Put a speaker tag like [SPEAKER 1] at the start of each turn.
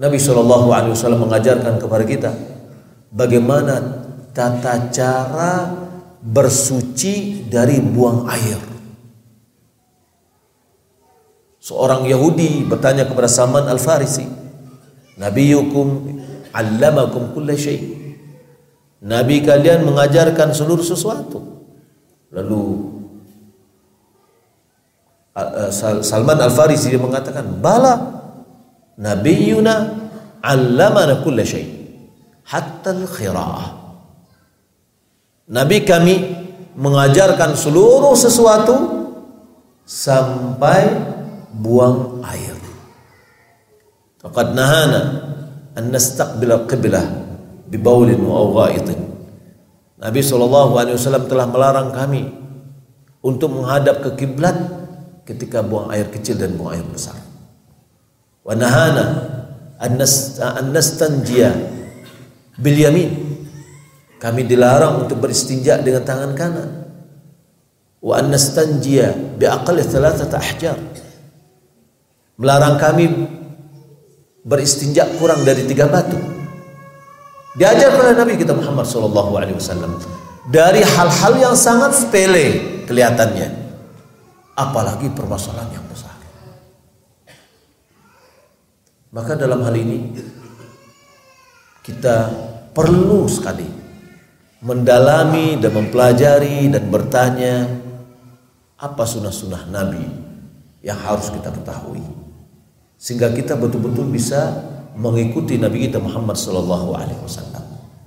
[SPEAKER 1] Nabi Shallallahu Alaihi Wasallam mengajarkan kepada kita bagaimana tata cara bersuci dari buang air. Seorang Yahudi bertanya kepada Salman Al Farisi, Nabiyukum allamakum kulla syai. Nabi kalian mengajarkan seluruh sesuatu. Lalu Salman Al Farisi dia mengatakan, "Bala Nabiyuna allamana kulla syai hatta al-khira'ah. Nabi kami mengajarkan seluruh sesuatu sampai buang air. Faqad nahana an nastaqbil al-qiblah bi baulin wa ghaitin. Nabi wasallam telah melarang kami untuk menghadap ke kiblat ketika buang air kecil dan buang air besar wa nahana an nastanjiya bil yamin. Kami dilarang untuk beristinja dengan tangan kanan. Wa an nastanjiya bi aqalli thalathata ahjar. Melarang kami beristinja kurang dari tiga batu. Diajar oleh Nabi kita Muhammad sallallahu alaihi wasallam dari hal-hal yang sangat sepele kelihatannya apalagi permasalahan yang besar maka dalam hal ini kita perlu sekali mendalami dan mempelajari dan bertanya apa sunnah-sunnah Nabi yang harus kita ketahui sehingga kita betul-betul bisa mengikuti Nabi kita Muhammad Sallallahu Alaihi Wasallam.